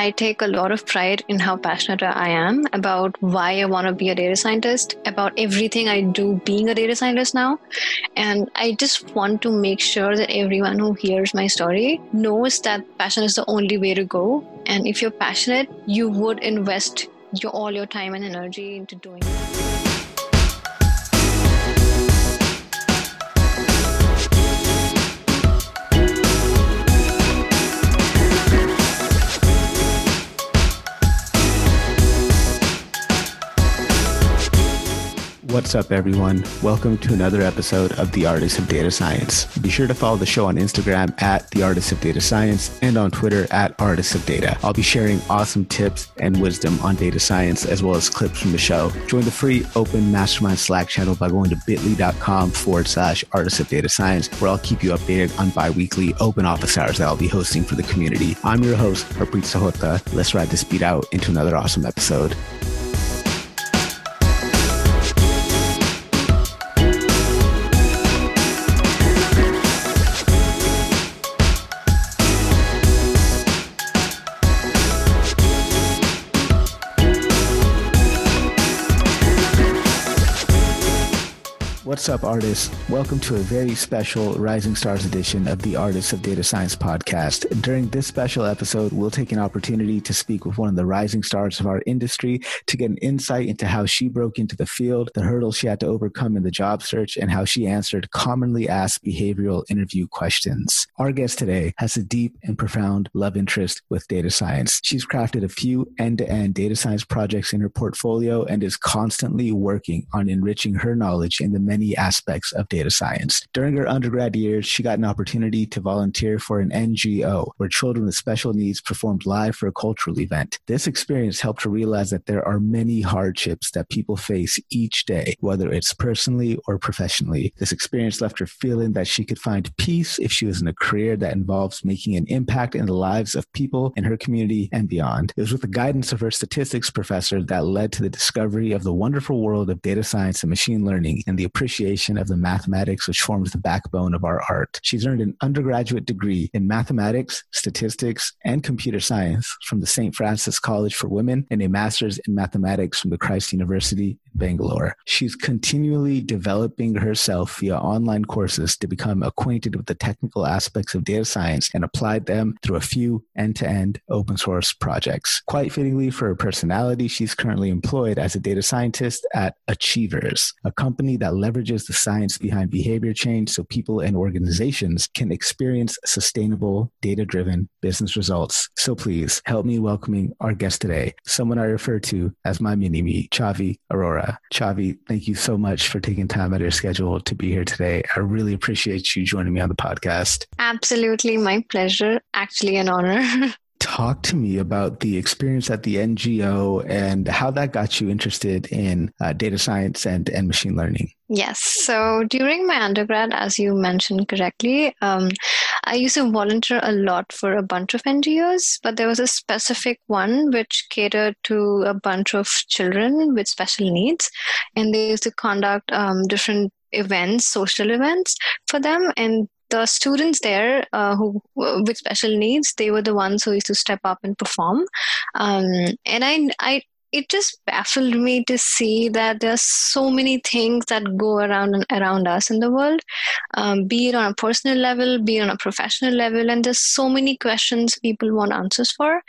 I take a lot of pride in how passionate I am about why I want to be a data scientist, about everything I do being a data scientist now. And I just want to make sure that everyone who hears my story knows that passion is the only way to go. And if you're passionate, you would invest your, all your time and energy into doing it. What's up, everyone? Welcome to another episode of The Artist of Data Science. Be sure to follow the show on Instagram at The Artist of Data Science and on Twitter at Artists of Data. I'll be sharing awesome tips and wisdom on data science as well as clips from the show. Join the free open mastermind Slack channel by going to bit.ly.com forward slash Artists of Data Science, where I'll keep you updated on bi weekly open office hours that I'll be hosting for the community. I'm your host, Harpreet Sahota. Let's ride this beat out into another awesome episode. What's up, artists? Welcome to a very special Rising Stars edition of the Artists of Data Science podcast. During this special episode, we'll take an opportunity to speak with one of the rising stars of our industry to get an insight into how she broke into the field, the hurdles she had to overcome in the job search, and how she answered commonly asked behavioral interview questions. Our guest today has a deep and profound love interest with data science. She's crafted a few end to end data science projects in her portfolio and is constantly working on enriching her knowledge in the many aspects of data science. During her undergrad years, she got an opportunity to volunteer for an NGO where children with special needs performed live for a cultural event. This experience helped her realize that there are many hardships that people face each day, whether it's personally or professionally. This experience left her feeling that she could find peace if she was in a career that involves making an impact in the lives of people in her community and beyond. It was with the guidance of her statistics professor that led to the discovery of the wonderful world of data science and machine learning and the appreciation appreciation of the mathematics which forms the backbone of our art. She's earned an undergraduate degree in mathematics, statistics, and computer science from the St. Francis College for Women and a master's in mathematics from the Christ University in Bangalore. She's continually developing herself via online courses to become acquainted with the technical aspects of data science and applied them through a few end-to-end open source projects. Quite fittingly for her personality, she's currently employed as a data scientist at Achievers, a company that leverages the science behind behavior change so people and organizations can experience sustainable, data driven business results. So please help me welcoming our guest today, someone I refer to as my mini me, Chhavi Arora. Chhavi, thank you so much for taking time out of your schedule to be here today. I really appreciate you joining me on the podcast. Absolutely, my pleasure. Actually, an honor. talk to me about the experience at the NGO and how that got you interested in uh, data science and, and machine learning. Yes. So during my undergrad, as you mentioned correctly, um, I used to volunteer a lot for a bunch of NGOs, but there was a specific one which catered to a bunch of children with special needs. And they used to conduct um, different events, social events for them. And the students there uh, who with special needs they were the ones who used to step up and perform. Um, and i i it just baffled me to see that there's so many things that go around around us in the world um, be it on a personal level be it on a professional level and there's so many questions people want answers for.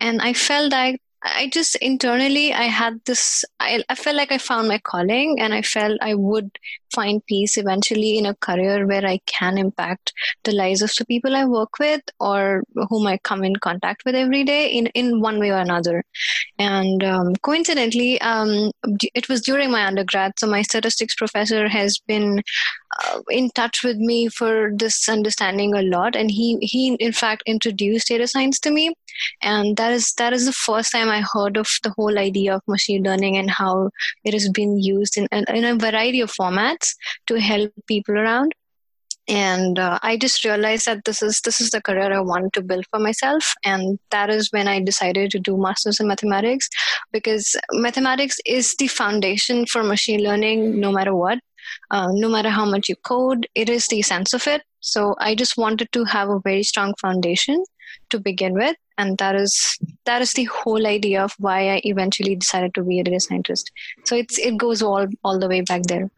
And i felt like I just internally I had this I, I felt like I found my calling and I felt I would find peace eventually in a career where I can impact the lives of the people I work with or whom I come in contact with every day in, in one way or another. And um, coincidentally, um, it was during my undergrad. So my statistics professor has been uh, in touch with me for this understanding a lot. And he, he in fact introduced data science to me. And that is, that is the first time I heard of the whole idea of machine learning and how it has been used in, in a variety of formats to help people around. And uh, i just realized that this is this is the career i want to build for myself. And that is when i decided to do masters in mathematics because mathematics is the foundation for machine learning no matter what. Uh, no matter how much you code it is the sense of it. So i just wanted to have a very strong foundation to begin with and that is that is the whole idea of why I eventually decided to be a data scientist. So it's it goes all all the way back there.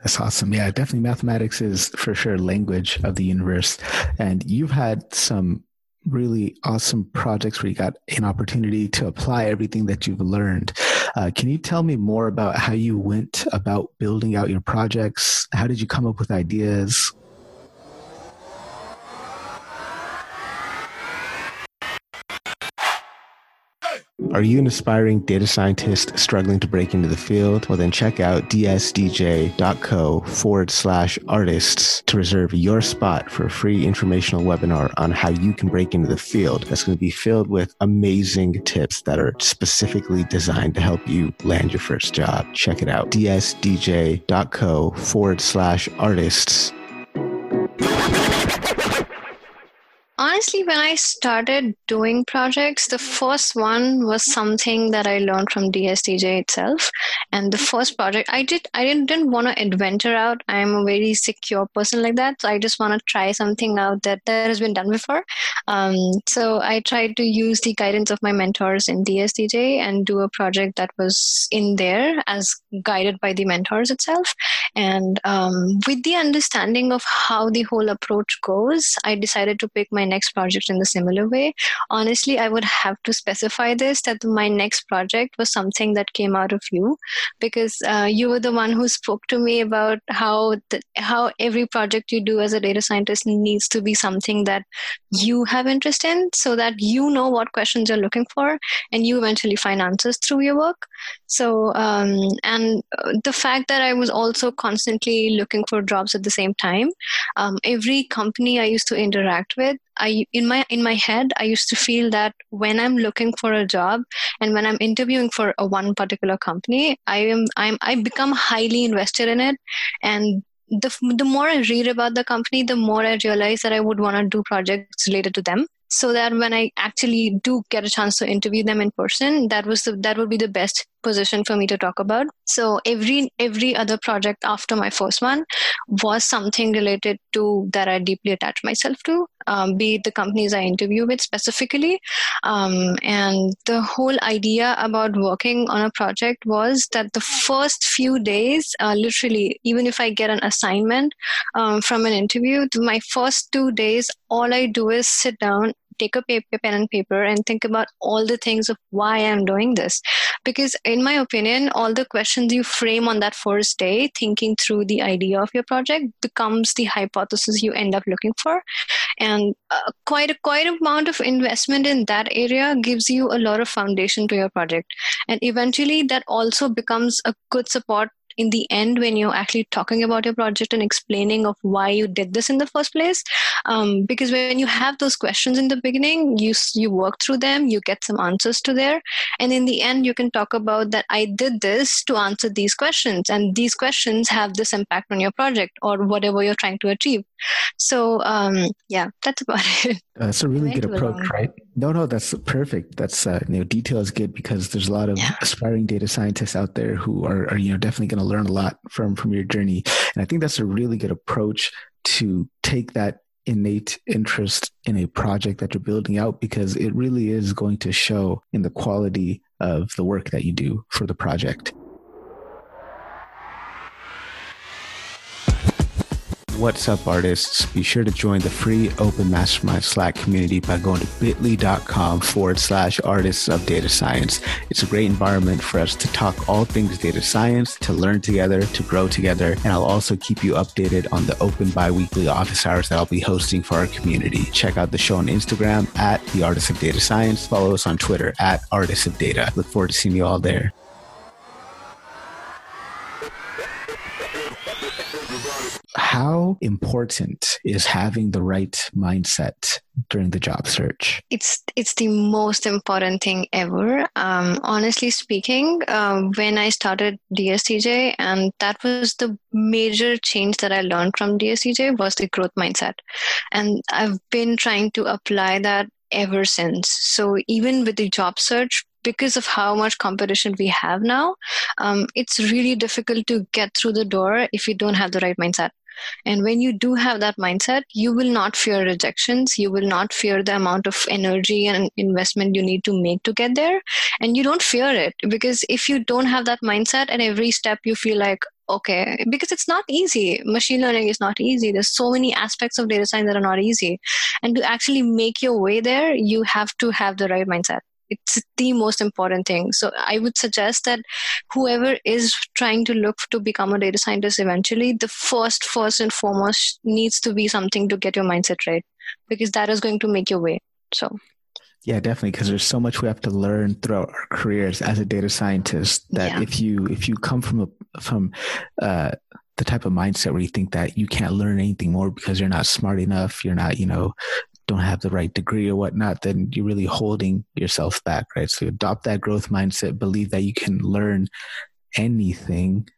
That's awesome. Yeah, definitely mathematics is for sure language of the universe. And you've had some really awesome projects where you got an opportunity to apply everything that you've learned. Uh, can you tell me more about how you went about building out your projects? How did you come up with ideas? Are you an aspiring data scientist struggling to break into the field? Well, then check out dsdj.co forward slash artists to reserve your spot for a free informational webinar on how you can break into the field. That's going to be filled with amazing tips that are specifically designed to help you land your first job. Check it out. dsdj.co forward slash artists honestly, when I started doing projects, the first one was something that I learned from DSDJ itself. And the first project I did, I didn't, didn't want to adventure out. I'm a very secure person like that. So I just want to try something out that, that has been done before. Um, so I tried to use the guidance of my mentors in DSDJ and do a project that was in there as guided by the mentors itself. And um, with the understanding of how the whole approach goes, I decided to pick my next project in the similar way. Honestly, I would have to specify this that my next project was something that came out of you because uh, you were the one who spoke to me about how the, how every project you do as a data scientist needs to be something that you have interest in so that you know what questions you're looking for and you eventually find answers through your work so um, and uh, the fact that i was also constantly looking for jobs at the same time. Um, every company i used to interact with I in my in my head I used to feel that when I'm looking for a job and when I'm interviewing for a one particular company, I am I'm I become highly invested in it, and the the more I read about the company, the more I realize that I would want to do projects related to them so that when I actually do get a chance to interview them in person, that was the that would be the best position for me to talk about. So every every other project after my first one was something related to that I deeply attached myself to, um, be it the companies I interview with specifically. Um, and the whole idea about working on a project was that the first few days, uh, literally, even if I get an assignment um, from an interview, my first two days, all I do is sit down take a paper, pen and paper and think about all the things of why I'm doing this. Because in my opinion, all the questions you frame on that first day, thinking through the idea of your project becomes the hypothesis you end up looking for. And uh, quite a quite amount of investment in that area gives you a lot of foundation to your project. And eventually that also becomes a good support in the end when you're actually talking about your project and explaining of why you did this in the first place. Um, because when you have those questions in the beginning you you work through them you get some answers to there. And in the end you can talk about that i did this to answer these questions. And these questions have this impact on your project or whatever you're trying to achieve so um, yeah that's about it. That's a really good approach right? No no that's perfect. That's uh, you know detail is good because there's a lot of yeah. aspiring data scientists out there who are, are you know definitely going to learn a lot from from your journey. And i think that's a really good approach to take that innate interest in a project that you're building out because it really is going to show in the quality of the work that you do for the project What's up, artists? Be sure to join the free open mastermind Slack community by going to bit.ly.com forward slash artists of data science. It's a great environment for us to talk all things data science, to learn together, to grow together. And I'll also keep you updated on the open bi-weekly office hours that I'll be hosting for our community. Check out the show on Instagram at the artists of data science. Follow us on Twitter at artists of data. Look forward to seeing you all there. How important is having the right mindset during the job search? It's it's the most important thing ever. Um, honestly speaking, uh, when I started DSDJ, and that was the major change that I learned from DSDJ was the growth mindset, and I've been trying to apply that ever since. So even with the job search, because of how much competition we have now, um, it's really difficult to get through the door if you don't have the right mindset. And when you do have that mindset, you will not fear rejections. You will not fear the amount of energy and investment you need to make to get there. And you don't fear it because if you don't have that mindset and every step you feel like, okay because it's not easy machine learning is not easy there's so many aspects of data science that are not easy and to actually make your way there you have to have the right mindset it's the most important thing so i would suggest that whoever is trying to look to become a data scientist eventually the first first and foremost needs to be something to get your mindset right because that is going to make your way so yeah, definitely. Because there's so much we have to learn throughout our careers as a data scientist. That yeah. if you if you come from a from uh, the type of mindset where you think that you can't learn anything more because you're not smart enough, you're not you know don't have the right degree or whatnot, then you're really holding yourself back, right? So adopt that growth mindset, believe that you can learn anything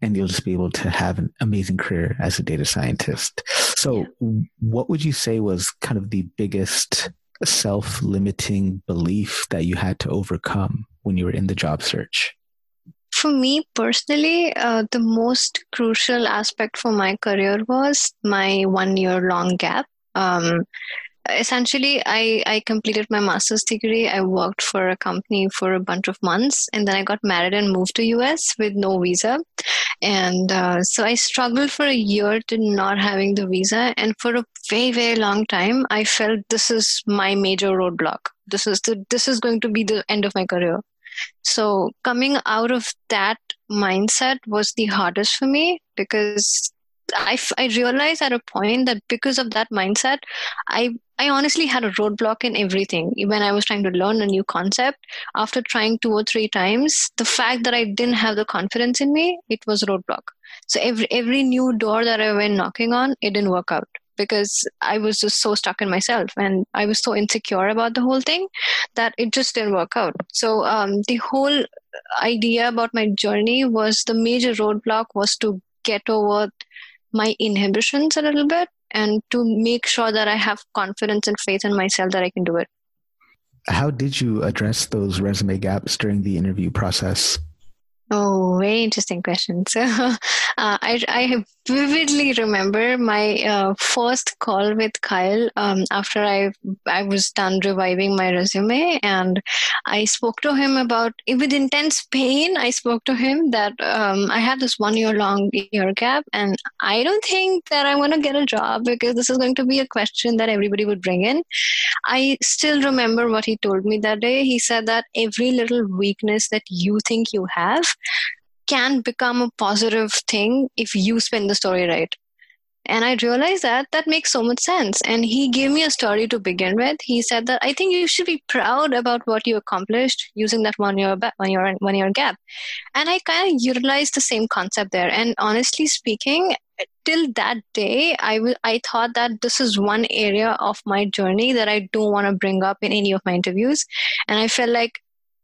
and you'll just be able to have an amazing career as a data scientist. So, yeah. what would you say was kind of the biggest self limiting belief that you had to overcome when you were in the job search? For me personally, uh, the most crucial aspect for my career was my one year long gap. Um, essentially I, I completed my master's degree. I worked for a company for a bunch of months and then i got married and moved to us with no visa. And uh, so i struggled for a year to not having the visa and for a very very long time i felt this is my major roadblock. This is the this is going to be the end of my career. So coming out of that mindset was the hardest for me because I, I realized at a point that because of that mindset, I I honestly had a roadblock in everything. When I was trying to learn a new concept, after trying two or three times, the fact that I didn't have the confidence in me, it was a roadblock. So every every new door that I went knocking on, it didn't work out because I was just so stuck in myself and I was so insecure about the whole thing that it just didn't work out. So um, the whole idea about my journey was the major roadblock was to get over my inhibitions a little bit and to make sure that I have confidence and faith in myself that I can do it. How did you address those resume gaps during the interview process? Oh, very interesting question. So, uh, I, I vividly remember my uh, first call with Kyle um, after I I was done reviving my resume, and I spoke to him about with intense pain. I spoke to him that um, I had this one year long year gap, and I don't think that I'm going to get a job because this is going to be a question that everybody would bring in. I still remember what he told me that day. He said that every little weakness that you think you have can become a positive thing if you spin the story right. And I realized that that makes so much sense. And he gave me a story to begin with. He said that I think you should be proud about what you accomplished using that one year one year one year gap. And I kind of utilized the same concept there. And honestly speaking, till that day, I, w- I thought that this is one area of my journey that I don't want to bring up in any of my interviews. And I felt like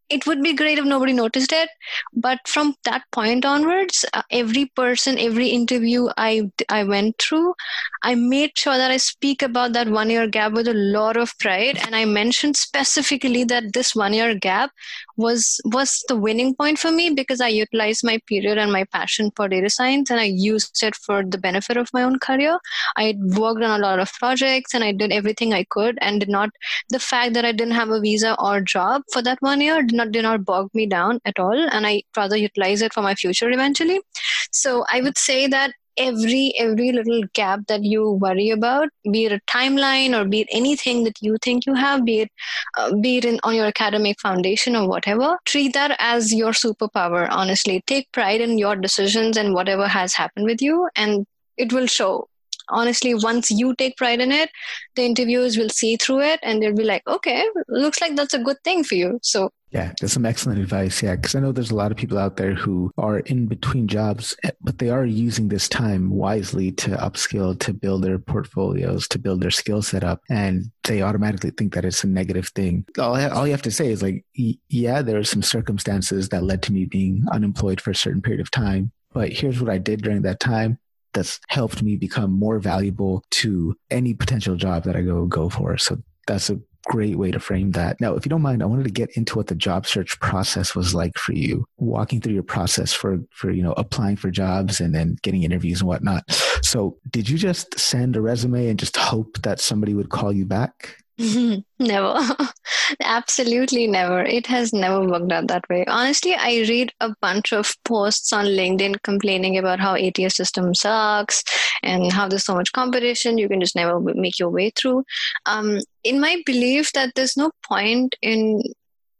it would be great if nobody noticed it but from that point onwards uh, every person every interview i i went through i made sure that i speak about that one year gap with a lot of pride and i mentioned specifically that this one year gap was was the winning point for me because i utilized my period and my passion for data science and i used it for the benefit of my own career. I worked on a lot of projects and i did everything i could and did not the fact that i didn't have a visa or job for that one year not did not bog me down at all and i rather utilize it for my future eventually. So i would say that every every little gap that you worry about be it a timeline or be it anything that you think you have be it uh, be it in, on your academic foundation or whatever treat that as your superpower honestly. Take pride in your decisions and whatever has happened with you and it will show. Honestly, once you take pride in it, the interviewers will see through it and they'll be like, okay, looks like that's a good thing for you. So yeah, that's some excellent advice. Yeah, because I know there's a lot of people out there who are in between jobs, eh, but they are using this time wisely to upskill, to build their portfolios, to build their skill set up, and they automatically think that it's a negative thing. All, all you have to say is like, yeah, there are some circumstances that led to me being unemployed for a certain period of time, but here's what I did during that time that's helped me become more valuable to any potential job that I go go for. So that's a great way to frame that. Now, if you don't mind, I wanted to get into what the job search process was like for you, walking through your process for, for, you know, applying for jobs and then getting interviews and whatnot. So did you just send a resume and just hope that somebody would call you back? never. Absolutely never. It has never worked out that way. Honestly, I read a bunch of posts on LinkedIn complaining about how ATS system sucks and how there's so much competition. You can just never make your way through. Um, in my belief that there's no point in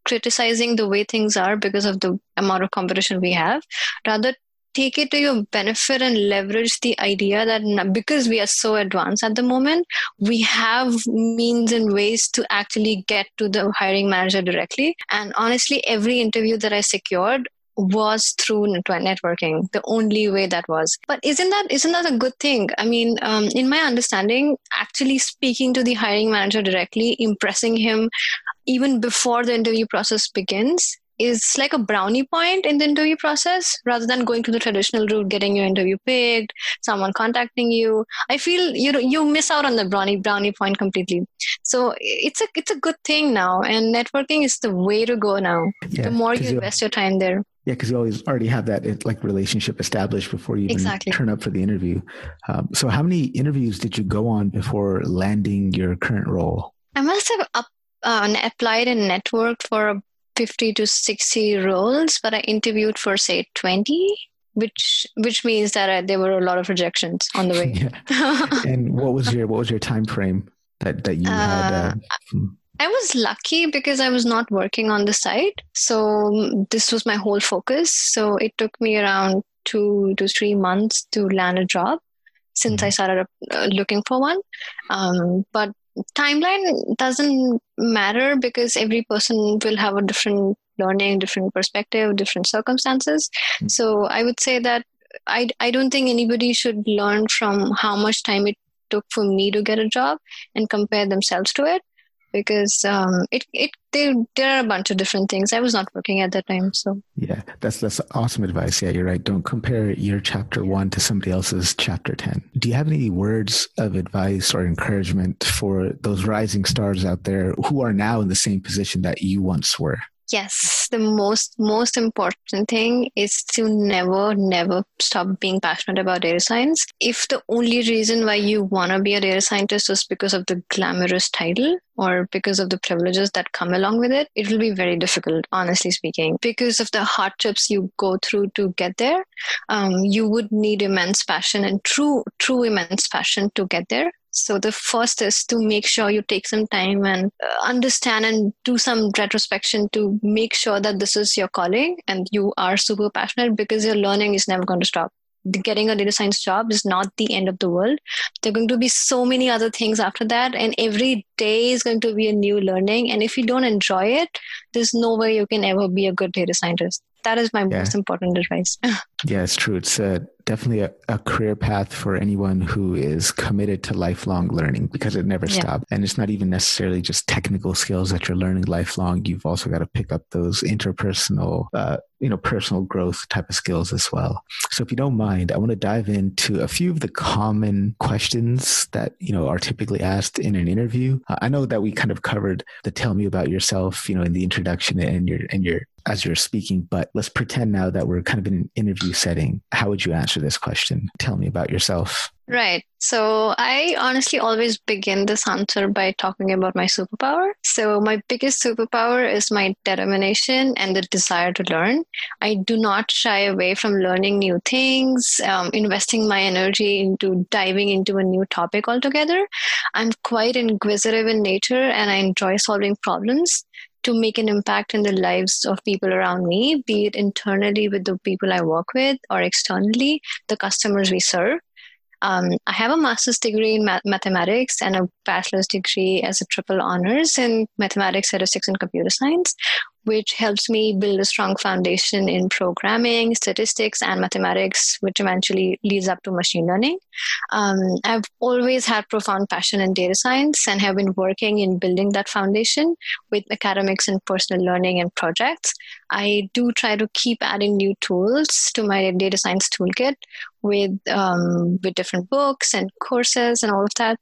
criticizing the way things are because of the amount of competition we have. Rather, take it to your benefit and leverage the idea that because we are so advanced at the moment, we have means and ways to actually get to the hiring manager directly. And honestly, every interview that I secured was through networking the only way that was but isn't that isn't that a good thing i mean um, in my understanding actually speaking to the hiring manager directly impressing him even before the interview process begins is like a brownie point in the interview process rather than going to the traditional route getting your interview picked someone contacting you i feel you know you miss out on the brownie brownie point completely so it's a it's a good thing now and networking is the way to go now yeah, the more you invest your time there yeah, because you always already have that like relationship established before you even exactly. turn up for the interview. Um, so, how many interviews did you go on before landing your current role? I must have up, uh, applied and networked for 50 to 60 roles, but I interviewed for say 20 which which means that uh, there were a lot of rejections on the way. yeah. and what was your what was your time frame that that you had? Uh, uh I was lucky because I was not working on the site, so this was my whole focus. So it took me around two to three months to land a job since mm-hmm. I started uh, looking for one. Um, but timeline doesn't matter because every person will have a different learning different perspective different circumstances mm-hmm. so i would say that I, I don't think anybody should learn from how much time it took for me to get a job and compare themselves to it because um, it it there there are a bunch of different things. I was not working at that time, so yeah, that's that's awesome advice. Yeah, you're right. Don't compare your chapter one to somebody else's chapter ten. Do you have any words of advice or encouragement for those rising stars out there who are now in the same position that you once were? Yes the most most important thing is to never never stop being passionate about data science. If the only reason why you want to be a data scientist is because of the glamorous title or because of the privileges that come along with it it will be very difficult honestly speaking. Because of the hardships you go through to get there um, you would need immense passion and true true immense passion to get there so the first is to make sure you take some time and uh, understand and do some retrospection to make sure that this is your calling and you are super passionate because your learning is never going to stop. Getting a data science job is not the end of the world. There are going to be so many other things after that, and every day is going to be a new learning. And if you don't enjoy it, there's no way you can ever be a good data scientist. That is my yeah. most important advice. yeah, it's true. It's uh, definitely a, a, career path for anyone who is committed to lifelong learning because it never yeah. stops. And it's not even necessarily just technical skills that you're learning lifelong. You've also got to pick up those interpersonal, uh, you know, personal growth type of skills as well. So if you don't mind, I want to dive into a few of the common questions that, you know, are typically asked in an interview. Uh, I know that we kind of covered the tell me about yourself, you know, in the introduction and your, and your as you're speaking, but let's pretend now that we're kind of in an interview setting. How would you answer this question? Tell me about yourself. Right. So I honestly always begin this answer by talking about my superpower. So my biggest superpower is my determination and the desire to learn. I do not shy away from learning new things, um, investing my energy into diving into a new topic altogether. I'm quite inquisitive in nature and I enjoy solving problems to make an impact in the lives of people around me, be it internally with the people I work with or externally, the customers we serve. Um, I have a master's degree in math- mathematics and a bachelor's degree as a triple honors in mathematics, statistics, and computer science which helps me build a strong foundation in programming, statistics, and mathematics, which eventually leads up to machine learning. Um, I've always had profound passion in data science and have been working in building that foundation with academics and personal learning and projects. I do try to keep adding new tools to my data science toolkit with um, with different books and courses and all of that.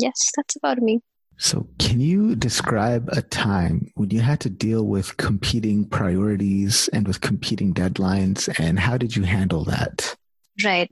Yes, that's about me. So, can you describe a time when you had to deal with competing priorities and with competing deadlines, and how did you handle that? Right.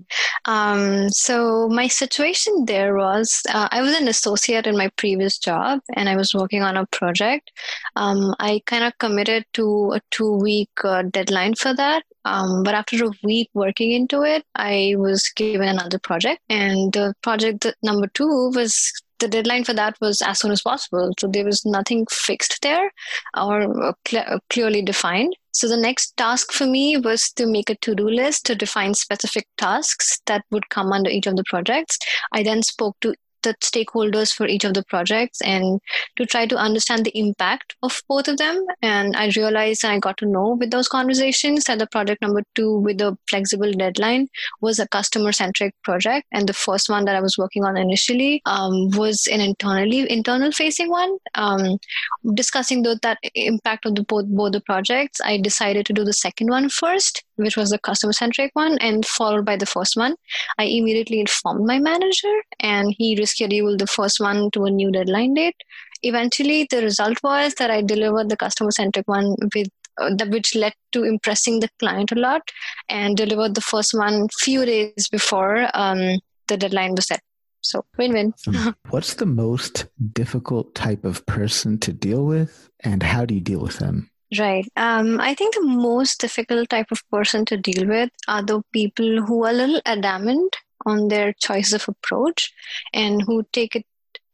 Um, so my situation there was uh, I was an associate in my previous job and I was working on a project. Um, I kind of committed to a two week uh, deadline for that. Um, but after a week working into it, I was given another project. And the project number two was the deadline for that was as soon as possible. So there was nothing fixed there or uh, cl- uh, clearly defined. So the next task for me was to make a to-do list to define specific tasks that would come under each of the projects. I then spoke to the stakeholders for each of the projects and to try to understand the impact of both of them. And I realized and I got to know with those conversations that the project number two with the flexible deadline was a customer centric project. And the first one that I was working on initially um, was an internally internal facing one. Um, discussing the, that impact of the both, both the projects, I decided to do the second one first, which was the customer centric one, and followed by the first one. I immediately informed my manager and he rescheduled the first one to a new deadline date. Eventually, the result was that I delivered the customer centric one with uh, which led to impressing the client a lot and delivered the first one few days before um, the deadline was set. So win-win. What's the most difficult type of person to deal with, and how do you deal with them? Right. Um, I think the most difficult type of person to deal with are the people who are a little adamant on their choice of approach and who take it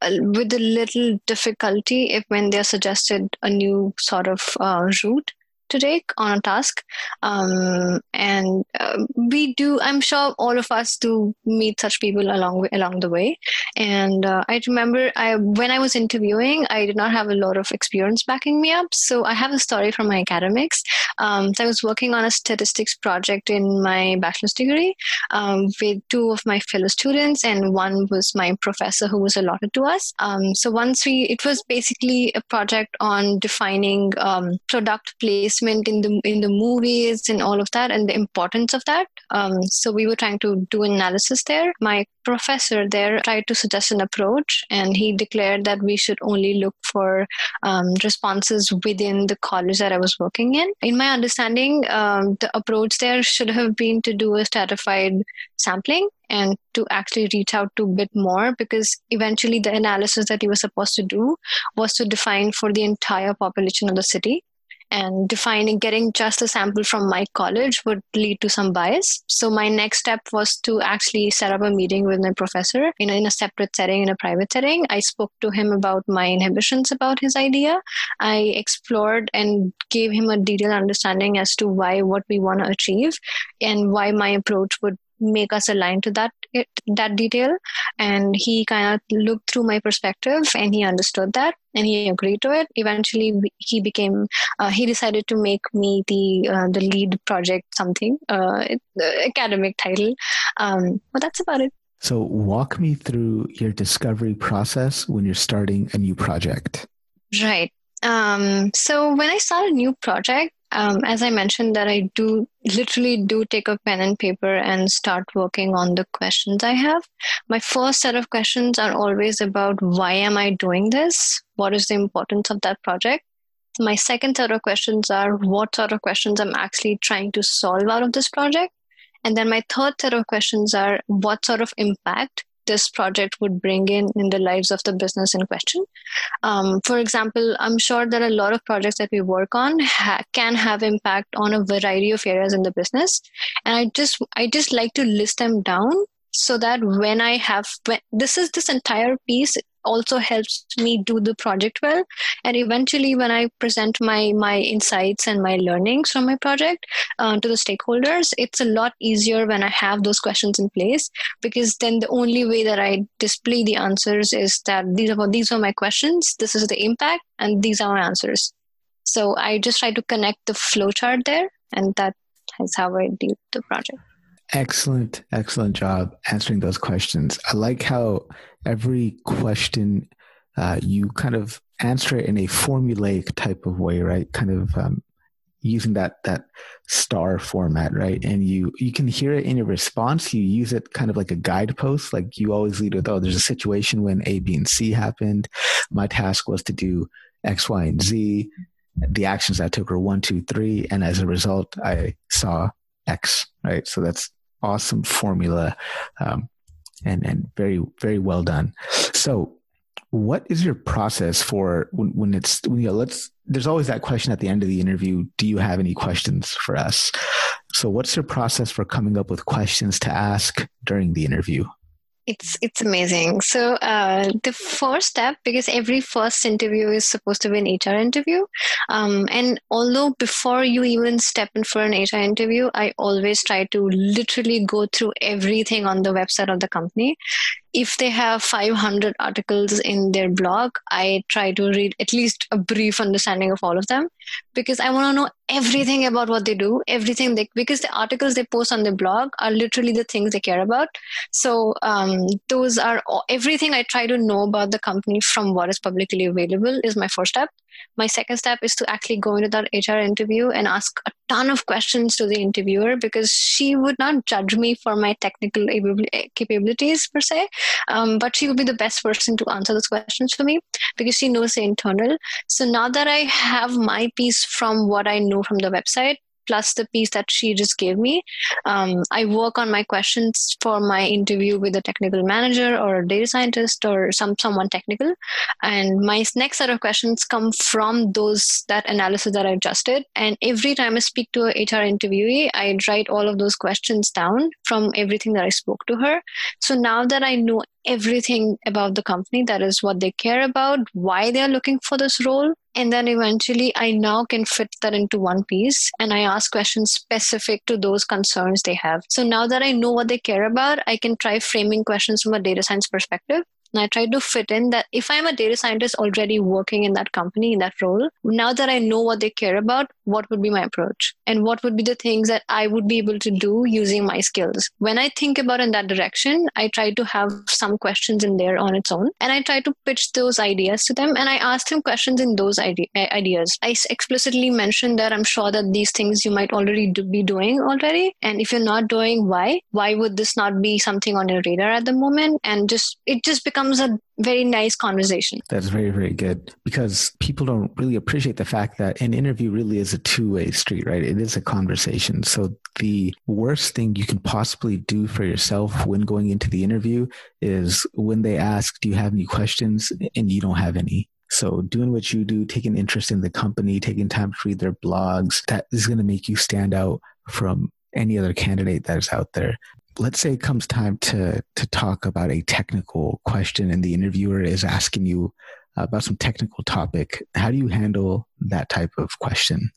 uh, with a little difficulty if when they're suggested a new sort of uh, route to take on a task. Um, and uh, we do, I'm sure all of us do meet such people along along the way. And uh, I remember I when I was interviewing, I did not have a lot of experience backing me up. So I have a story from my academics. Um, so I was working on a statistics project in my bachelor's degree um, with two of my fellow students, and one was my professor who was allotted to us. Um, so once we, it was basically a project on defining um, product place in the in the movies and all of that and the importance of that. Um, so we were trying to do analysis there. My professor there tried to suggest an approach and he declared that we should only look for um, responses within the college that i was working in. In my understanding um, the approach there should have been to do a stratified sampling and to actually reach out to a bit more because eventually the analysis that he was supposed to do was to define for the entire population of the city and defining getting just a sample from my college would lead to some bias. So my next step was to actually set up a meeting with my professor in in a separate setting in a private setting. I spoke to him about my inhibitions about his idea. I explored and gave him a detailed understanding as to why what we want to achieve and why my approach would make us align to that it, that detail. And he kind of looked through my perspective and he understood that and he agreed to it. Eventually he became uh, he decided to make me the uh, the lead project something uh, academic title. Um, but that's about it. So walk me through your discovery process when you're starting a new project. Right. Um, so when i start a new project um, as I mentioned, that I do literally do take a pen and paper and start working on the questions I have. My first set of questions are always about why am I doing this? What is the importance of that project? My second set of questions are what sort of questions I'm actually trying to solve out of this project. And then my third set of questions are what sort of impact this project would bring in in the lives of the business in question. Um, for example, I'm sure that a lot of projects that we work on ha- can have impact on a variety of areas in the business, and I just I just like to list them down so that when I have when, this is this entire piece also helps me do the project well. And eventually when i present my my insights and my learnings from my project uh, to the stakeholders it's a lot easier when i have those questions in place because then the only way that i display the answers is that these are these are my questions this is the impact and these are my answers. So i just try to connect the flowchart there and that is how i do the project. Excellent, excellent job answering those questions. I like how every question uh, you kind of answer it in a formulaic type of way, right? Kind of um, using that that star format, right? And you you can hear it in your response. You use it kind of like a guidepost. Like you always lead with, "Oh, there's a situation when A, B, and C happened. My task was to do X, Y, and Z. The actions I took were one, two, three, and as a result, I saw X." Right. So that's awesome formula, um, and and very very well done. So what is your process for when, when it's when, you know, let's there's always that question at the end of the interview do you have any questions for us so what's your process for coming up with questions to ask during the interview it's it's amazing. So uh, the first step because every first interview is supposed to be an hr interview um, and although before you even step in for an hr interview i always try to literally go through everything on the website of the company if they have 500 articles in their blog, I try to read at least a brief understanding of all of them because I want to know everything about what they do, everything they, because the articles they post on their blog are literally the things they care about. So, um, those are everything I try to know about the company from what is publicly available is my first step. My second step is to actually go into that HR interview and ask a ton of questions to the interviewer because she would not judge me for my technical capabilities per se, um, but she would be the best person to answer those questions for me because she knows the internal. So now that I have my piece from what I know from the website, plus the piece that she just gave me. Um, I work on my questions for my interview with a technical manager or a data scientist or some someone technical, and my next set of questions come from those that analysis that I just did. And every time I speak to a HR interviewee, I write all of those questions down from everything that I spoke to her. So now that I know everything about the company, that is what they care about, why they're looking for this role, and then eventually I now can fit that into one piece and I ask questions specific to those concerns they have. So now that I know what they care about, I can try framing questions from a data science perspective and I try to fit in that if I'm a data scientist already working in that company, in that role, now that I know what they care about, what would be my approach? And what would be the things that I would be able to do using my skills? When I think about in that direction, I try to have some questions in there on its own. And I try to pitch those ideas to them. And I ask them questions in those ide- eh, ideas. I explicitly mentioned that I'm sure that these things you might already do, be doing already. And if you're not doing, why? Why would this not be something on your radar at the moment? And just, it just becomes becomes a very nice conversation. That's very, very good because people don't really appreciate the fact that an interview really is a two way street, right? It is a conversation. So the worst thing you can possibly do for yourself when going into the interview is when they ask, Do you have any questions? and you don't have any. So doing what you do, taking interest in the company, taking time to read their blogs, that is going to make you stand out from any other candidate that is out there let's say it comes time to to talk about a technical question and the interviewer is asking you about some technical topic how do you handle that type of question?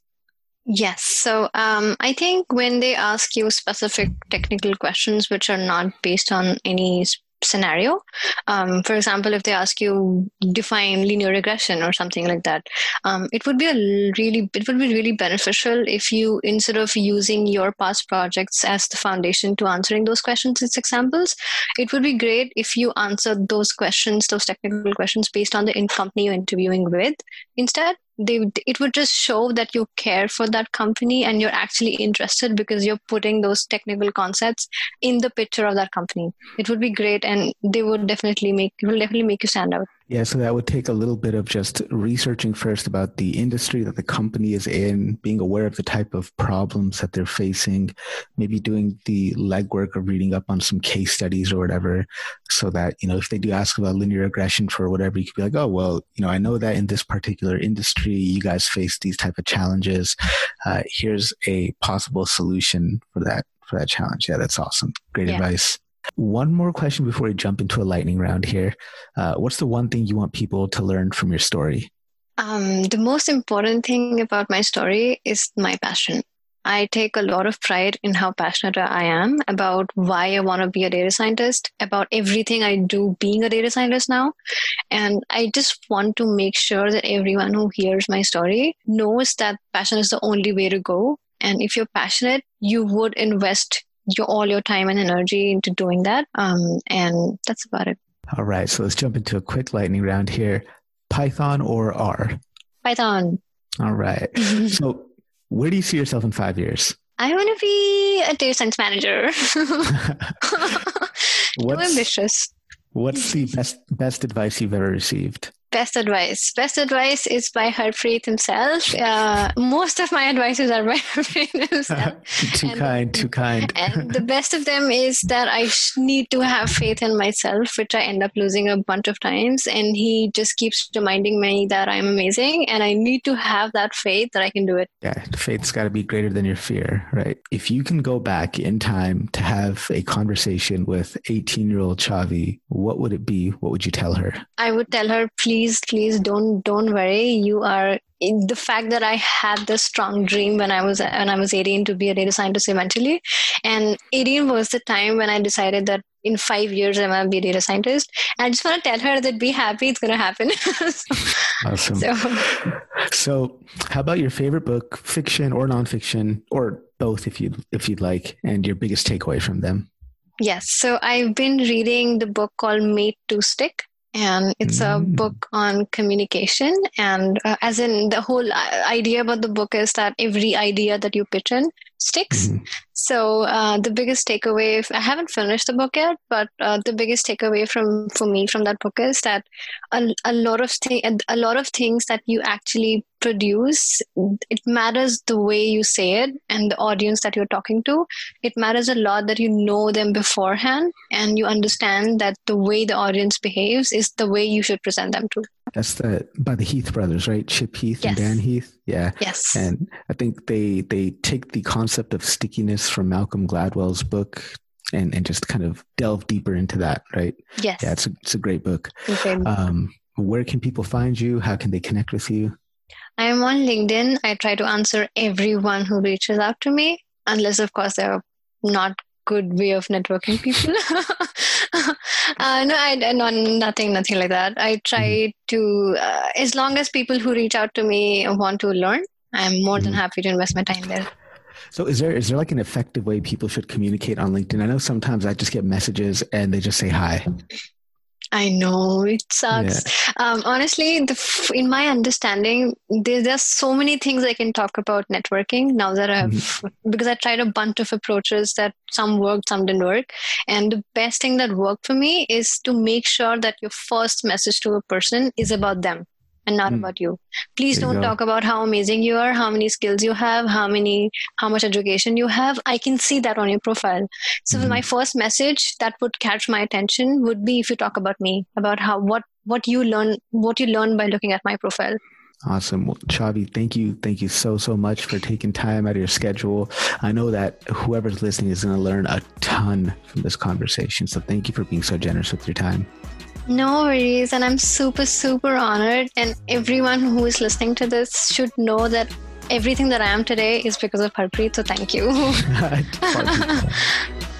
Yes. So um, i think when they ask you specific technical questions which are not based on any scenario. Um, for example, if they ask you define linear regression or something like that, um, it would be a really it would be really beneficial if you instead of using your past projects as the foundation to answering those questions as examples, it would be great if you answered those questions, those technical questions based on the in company you're interviewing with instead they it would just show that you care for that company and you're actually interested because you're putting those technical concepts in the picture of that company. It would be great and they would definitely make it will definitely make you stand out yeah, so that would take a little bit of just researching first about the industry that the company is in, being aware of the type of problems that they're facing, maybe doing the legwork of reading up on some case studies or whatever, so that, you know, if they do ask about linear regression for whatever, you could be like, oh, well, you know, I know that in this particular industry, you guys face these type of challenges. Uh, here's a possible solution for that for that challenge. Yeah, that's awesome. Great yeah. advice. One more question before we jump into a lightning round here. Uh, what's the one thing you want people to learn from your story? Um, the most important thing about my story is my passion. I take a lot of pride in how passionate I am about why I want to be a data scientist, about everything I do being a data scientist now. And I just want to make sure that everyone who hears my story knows that passion is the only way to go. And if you're passionate, you would invest your all your time and energy into doing that. Um, and that's about it. All right, so let's jump into a quick lightning round here. Python or R? Python. All right. so Where do you see yourself in five years? I want to be a data science manager. Too ambitious. What's the best best advice you've ever received? Best advice. Best advice is by harpreet himself. Uh, most of my advices are by harpreet himself. Too and, kind too kind. and the best of them is that i need to have faith in myself which i end up losing a bunch of times. And he just keeps reminding me that i'm amazing and i need to have that faith that i can do it. Yeah faith's got to be greater than your fear right? If you can go back in time to have a conversation with 18 year old Chhavi what would it be? What would you tell her? I would tell her please please please don't don't worry you are the fact that I had this strong dream when I was when I was 18 to be a data scientist eventually, and 18 was the time when I decided that in five years I'm gonna be a data scientist. And I just want to tell her that be happy, it's gonna happen. so, awesome. So. so, how about your favorite book, fiction or nonfiction, or both, if you if you'd like, and your biggest takeaway from them? Yes. So I've been reading the book called Made to Stick and it's mm. a book on communication and uh, as in the whole uh, idea about the book is that every idea that you pitch in sticks mm. so uh, the biggest takeaway i haven't finished the book yet but uh, the biggest takeaway from for me from that book is that a, a lot of th- a lot of things that you actually produce it matters the way you say it and the audience that you're talking to. It matters a lot that you know them beforehand and you understand that the way the audience behaves is the way you should present them to. That's the by the heath brothers right? Chip heath yes. and dan heath? Yeah. Yes. And i think they they take the concept of stickiness from malcolm gladwell's book and and just kind of delve deeper into that right? Yes. Yeah it's a, it's a great book. Okay. um where can people find you? How can they connect with you I'm on LinkedIn. I try to answer everyone who reaches out to me, unless, of course, they're not good way of networking people. uh, no, I no nothing, nothing like that. I try mm-hmm. to, uh, as long as people who reach out to me want to learn, I'm more than mm-hmm. happy to invest my time there. So is there is there like an effective way people should communicate on LinkedIn? I know sometimes I just get messages and they just say hi. I know it sucks. Yeah. Um, honestly, the, in my understanding, there, there's so many things I can talk about networking now that I've mm-hmm. because I tried a bunch of approaches that some worked, some didn't work, and the best thing that worked for me is to make sure that your first message to a person is about them and not mm. about you. Please there don't you talk about how amazing you are, how many skills you have, how many, how much education you have. I can see that on your profile. So mm. my first message that would catch my attention would be if you talk about me, about how what what you learn, what you learn by looking at my profile. Awesome. Well, Chhavi, thank you. Thank you so, so much for taking time out of your schedule. I know that whoever's listening is going to learn a ton from this conversation. So thank you for being so generous with your time. No worries. And I'm super, super honored. And everyone who is listening to this should know that everything that I am today is because of Harpreet. So thank you.